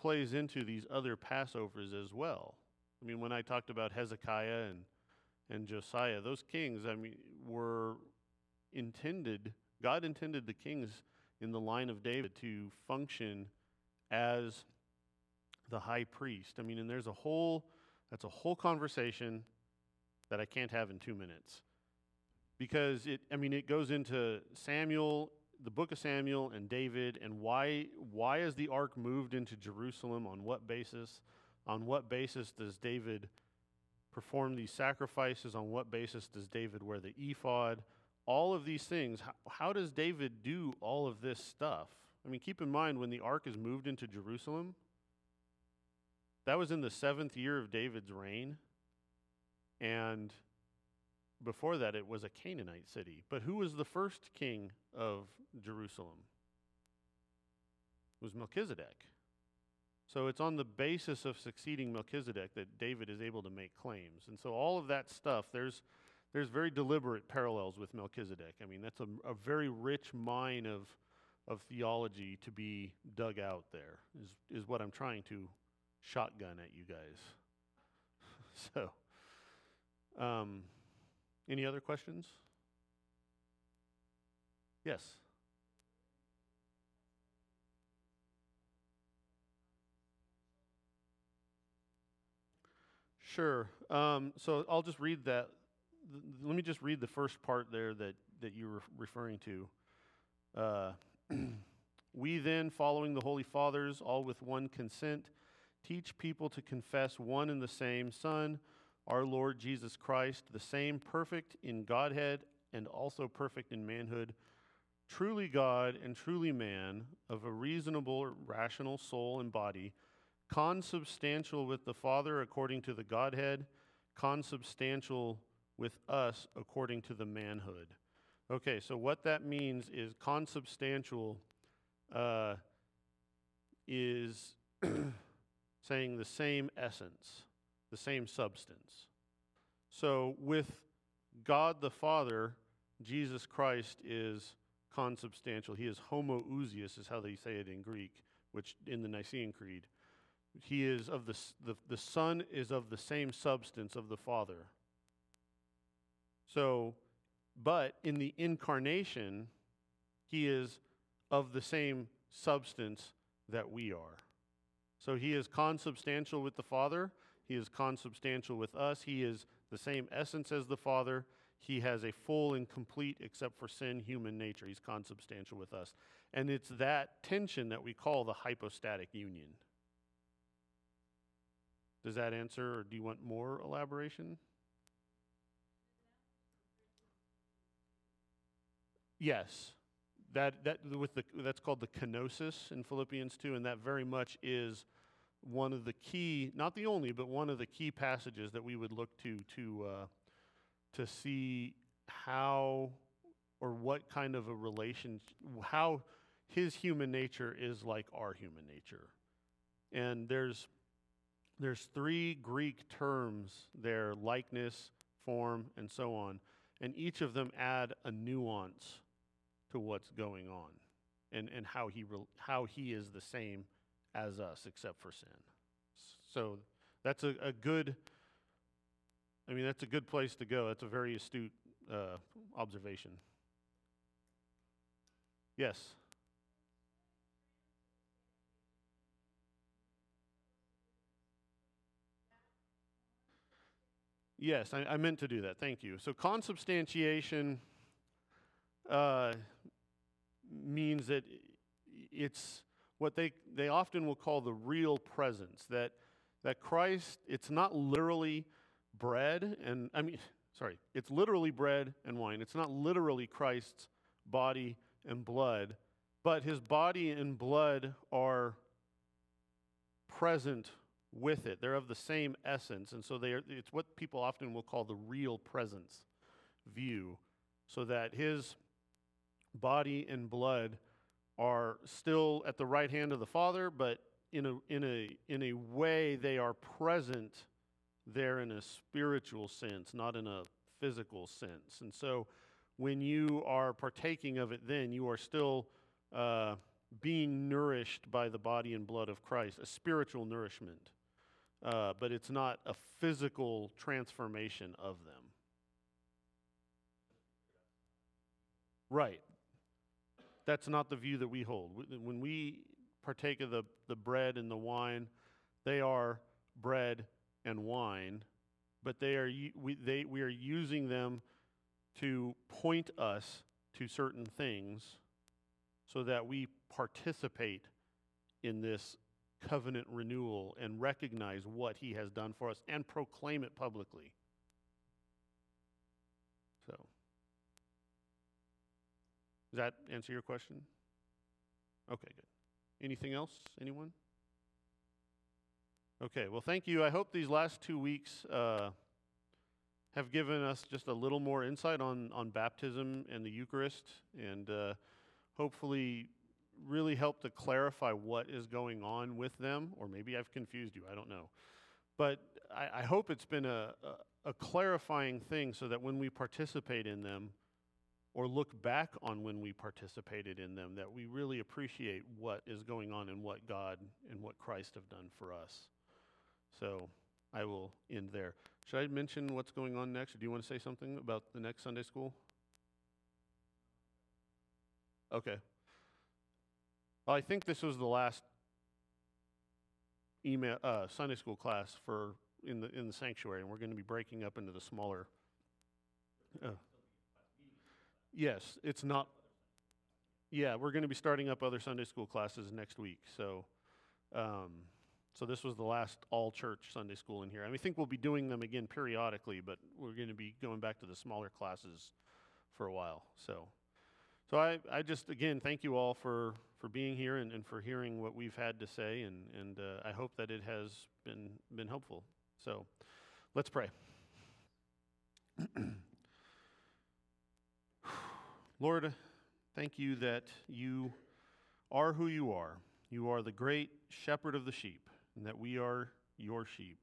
plays into these other Passovers as well. I mean, when I talked about Hezekiah and and Josiah, those kings, I mean, were intended, God intended the kings in the line of David to function as the high priest. I mean, and there's a whole, that's a whole conversation that I can't have in two minutes. Because it, I mean, it goes into Samuel, the book of Samuel and David, and why, why is the ark moved into Jerusalem? On what basis? On what basis does David perform these sacrifices? On what basis does David wear the ephod? All of these things. How, how does David do all of this stuff? I mean, keep in mind when the ark is moved into Jerusalem, that was in the seventh year of David's reign. And before that, it was a Canaanite city. But who was the first king of Jerusalem? It was Melchizedek. So it's on the basis of succeeding Melchizedek that David is able to make claims. And so all of that stuff, there's, there's very deliberate parallels with Melchizedek. I mean, that's a, a very rich mine of, of theology to be dug out there, is, is what I'm trying to shotgun at you guys. (laughs) so, um, any other questions? Yes. Sure. Um, so I'll just read that. Th- let me just read the first part there that, that you were referring to. Uh, (clears throat) we then, following the Holy Fathers, all with one consent, teach people to confess one and the same Son, our Lord Jesus Christ, the same perfect in Godhead and also perfect in manhood, truly God and truly man, of a reasonable, rational soul and body consubstantial with the Father according to the Godhead, consubstantial with us according to the manhood. Okay, so what that means is consubstantial uh, is (clears throat) saying the same essence, the same substance. So with God the Father, Jesus Christ is consubstantial. He is homoousios, is how they say it in Greek, which in the Nicene Creed he is of the, the, the Son is of the same substance of the Father. So, but in the incarnation, he is of the same substance that we are. So he is consubstantial with the Father. He is consubstantial with us. He is the same essence as the Father. He has a full and complete, except for sin, human nature. He's consubstantial with us. And it's that tension that we call the hypostatic union. Does that answer, or do you want more elaboration? Yes, that that with the that's called the kenosis in Philippians two, and that very much is one of the key, not the only, but one of the key passages that we would look to to uh, to see how or what kind of a relation, how his human nature is like our human nature, and there's there's three Greek terms there: likeness, form, and so on, and each of them add a nuance to what's going on, and and how he re- how he is the same as us, except for sin. So that's a, a good, I mean, that's a good place to go. That's a very astute uh, observation. Yes. Yes, I, I, meant to do that. Thank you. So, consubstantiation uh, means that it's what they, they often will call the real presence, that, that Christ, it's not literally bread and, I mean, (laughs) sorry, it's literally bread and wine. It's not literally Christ's body and blood, but his body and blood are present with it. They're of the same essence, and so they are, it's what people often will call the real presence view, so that his body and blood are still at the right hand of the Father, but in a, in a, in a way they are present there in a spiritual sense, not in a physical sense. And so when you are partaking of it, then you are still uh, being nourished by the body and blood of Christ, a spiritual nourishment. Uh, but it's not a physical transformation of them. Right. That's not the view that we hold. When we partake of the, the bread and the wine, they are bread and wine, but they are, we, they, we are using them to point us to certain things so that we participate in this covenant renewal and recognize what he has done for us and proclaim it publicly. So. Does that answer your question? Okay, good. Anything else? Anyone? Okay, well, thank you. I hope these last two weeks uh, have given us just a little more insight on, on baptism and the Eucharist, and uh, hopefully really help to clarify what is going on with them, or maybe I've confused you, I don't know. But I, I hope it's been a, a, a clarifying thing so that when we participate in them, or look back on when we participated in them, that we really appreciate what is going on and what God and what Christ have done for us. So I will end there. Should I mention what's going on next, or do you want to say something about the next Sunday school? Okay. Well, I think this was the last email uh, Sunday school class for in the in the sanctuary, and we're going to be breaking up into the smaller. Uh, Yes, it's not. Yeah, we're going to be starting up other Sunday school classes next week. So, um, so this was the last all church Sunday school in here. I, mean, I think we'll be doing them again periodically, but we're going to be going back to the smaller classes for a while. So, so I, I just again thank you all for for being here and, and for hearing what we've had to say, and and uh, I hope that it has been been helpful. So, let's pray. (clears throat) Lord, thank you that you are who you are. You are the great shepherd of the sheep, and that we are your sheep.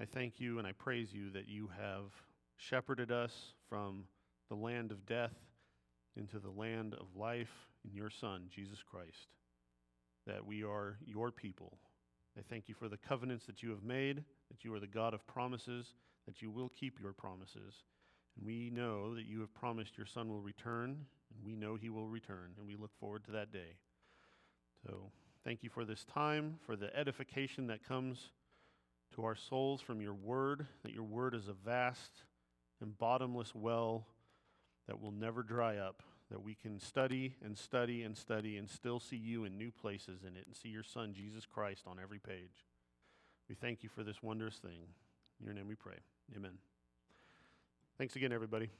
I thank you and I praise you that you have shepherded us from the land of death into the land of life in your Son, Jesus Christ, that we are your people. I thank you for the covenants that you have made, that you are the God of promises, that you will keep your promises. We know that you have promised your Son will return, and we know he will return, and we look forward to that day. So thank you for this time, for the edification that comes to our souls from your word, that your word is a vast and bottomless well that will never dry up, that we can study and study and study and still see you in new places in it and see your Son, Jesus Christ, on every page. We thank you for this wondrous thing. In your name we pray. Amen. Thanks again, everybody.